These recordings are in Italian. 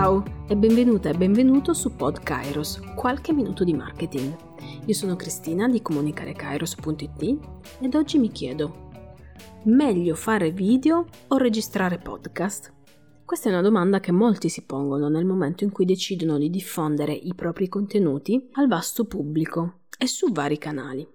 Ciao e benvenuta e benvenuto su Pod Kairos, qualche minuto di marketing. Io sono Cristina di comunicarekairos.it ed oggi mi chiedo, meglio fare video o registrare podcast? Questa è una domanda che molti si pongono nel momento in cui decidono di diffondere i propri contenuti al vasto pubblico e su vari canali.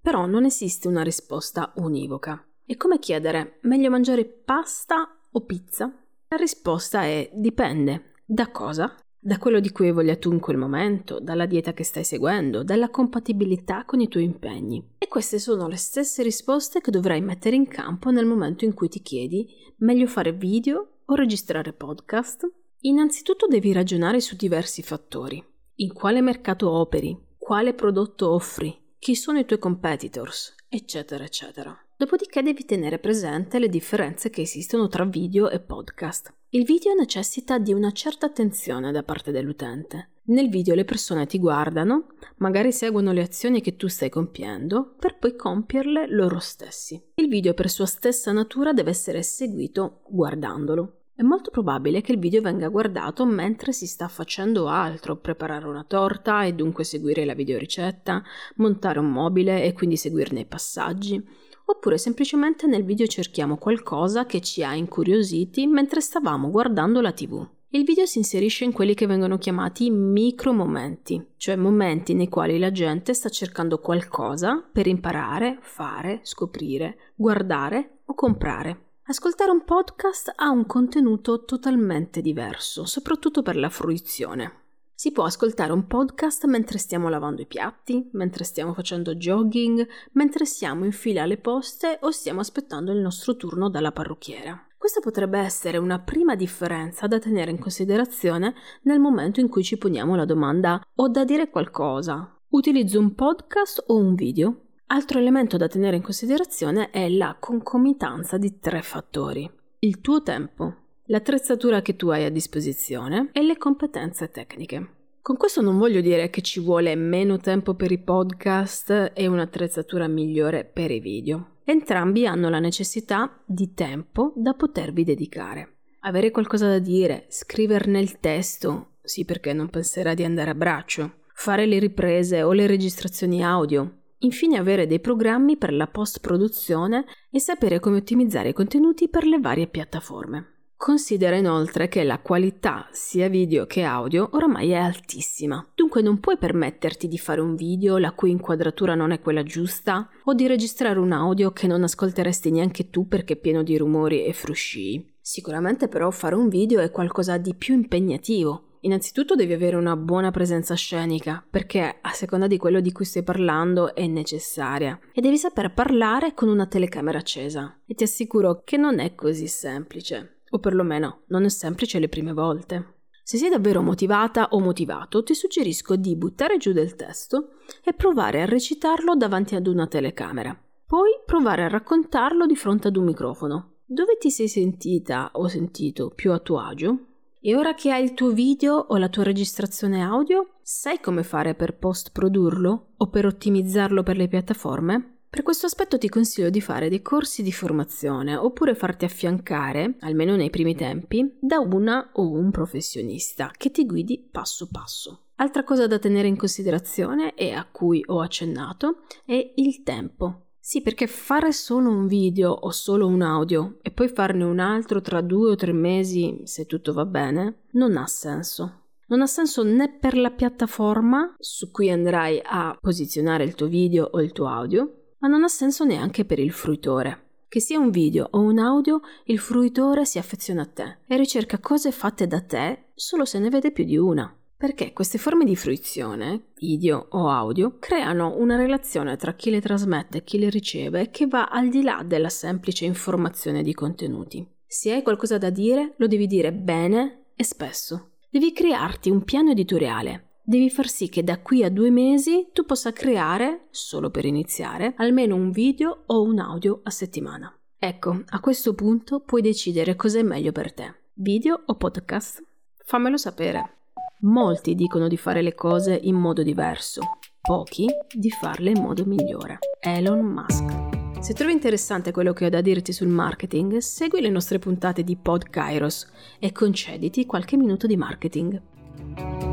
Però non esiste una risposta univoca. È come chiedere meglio mangiare pasta o pizza? La risposta è dipende. Da cosa? Da quello di cui hai voglia tu in quel momento, dalla dieta che stai seguendo, dalla compatibilità con i tuoi impegni. E queste sono le stesse risposte che dovrai mettere in campo nel momento in cui ti chiedi meglio fare video o registrare podcast. Innanzitutto devi ragionare su diversi fattori. In quale mercato operi? Quale prodotto offri? Chi sono i tuoi competitors? Eccetera, eccetera. Dopodiché devi tenere presente le differenze che esistono tra video e podcast. Il video necessita di una certa attenzione da parte dell'utente. Nel video le persone ti guardano, magari seguono le azioni che tu stai compiendo, per poi compierle loro stessi. Il video per sua stessa natura deve essere seguito guardandolo. È molto probabile che il video venga guardato mentre si sta facendo altro, preparare una torta e dunque seguire la videoricetta, montare un mobile e quindi seguirne i passaggi, oppure semplicemente nel video cerchiamo qualcosa che ci ha incuriositi mentre stavamo guardando la tv. Il video si inserisce in quelli che vengono chiamati micro momenti, cioè momenti nei quali la gente sta cercando qualcosa per imparare, fare, scoprire, guardare o comprare. Ascoltare un podcast ha un contenuto totalmente diverso, soprattutto per la fruizione. Si può ascoltare un podcast mentre stiamo lavando i piatti, mentre stiamo facendo jogging, mentre siamo in fila alle poste o stiamo aspettando il nostro turno dalla parrucchiera. Questa potrebbe essere una prima differenza da tenere in considerazione nel momento in cui ci poniamo la domanda ho da dire qualcosa. Utilizzo un podcast o un video? Altro elemento da tenere in considerazione è la concomitanza di tre fattori. Il tuo tempo, l'attrezzatura che tu hai a disposizione e le competenze tecniche. Con questo non voglio dire che ci vuole meno tempo per i podcast e un'attrezzatura migliore per i video. Entrambi hanno la necessità di tempo da potervi dedicare. Avere qualcosa da dire, scriverne il testo, sì perché non penserà di andare a braccio, fare le riprese o le registrazioni audio, infine avere dei programmi per la post-produzione e sapere come ottimizzare i contenuti per le varie piattaforme. Considera inoltre che la qualità sia video che audio oramai è altissima, dunque non puoi permetterti di fare un video la cui inquadratura non è quella giusta o di registrare un audio che non ascolteresti neanche tu perché è pieno di rumori e frusci. Sicuramente però fare un video è qualcosa di più impegnativo Innanzitutto devi avere una buona presenza scenica, perché a seconda di quello di cui stai parlando è necessaria. E devi saper parlare con una telecamera accesa. E ti assicuro che non è così semplice. O perlomeno non è semplice le prime volte. Se sei davvero motivata o motivato, ti suggerisco di buttare giù del testo e provare a recitarlo davanti ad una telecamera. Poi provare a raccontarlo di fronte ad un microfono. Dove ti sei sentita o sentito più a tuo agio? E ora che hai il tuo video o la tua registrazione audio, sai come fare per post produrlo o per ottimizzarlo per le piattaforme? Per questo aspetto ti consiglio di fare dei corsi di formazione oppure farti affiancare, almeno nei primi tempi, da una o un professionista che ti guidi passo passo. Altra cosa da tenere in considerazione e a cui ho accennato è il tempo. Sì, perché fare solo un video o solo un audio e poi farne un altro tra due o tre mesi, se tutto va bene, non ha senso. Non ha senso né per la piattaforma su cui andrai a posizionare il tuo video o il tuo audio, ma non ha senso neanche per il fruitore. Che sia un video o un audio, il fruitore si affeziona a te e ricerca cose fatte da te solo se ne vede più di una perché queste forme di fruizione, video o audio, creano una relazione tra chi le trasmette e chi le riceve che va al di là della semplice informazione di contenuti. Se hai qualcosa da dire, lo devi dire bene e spesso. Devi crearti un piano editoriale. Devi far sì che da qui a due mesi tu possa creare, solo per iniziare, almeno un video o un audio a settimana. Ecco, a questo punto puoi decidere cos'è meglio per te, video o podcast. Fammelo sapere. Molti dicono di fare le cose in modo diverso, pochi di farle in modo migliore. Elon Musk. Se trovi interessante quello che ho da dirti sul marketing, segui le nostre puntate di Pod Kairos e concediti qualche minuto di marketing.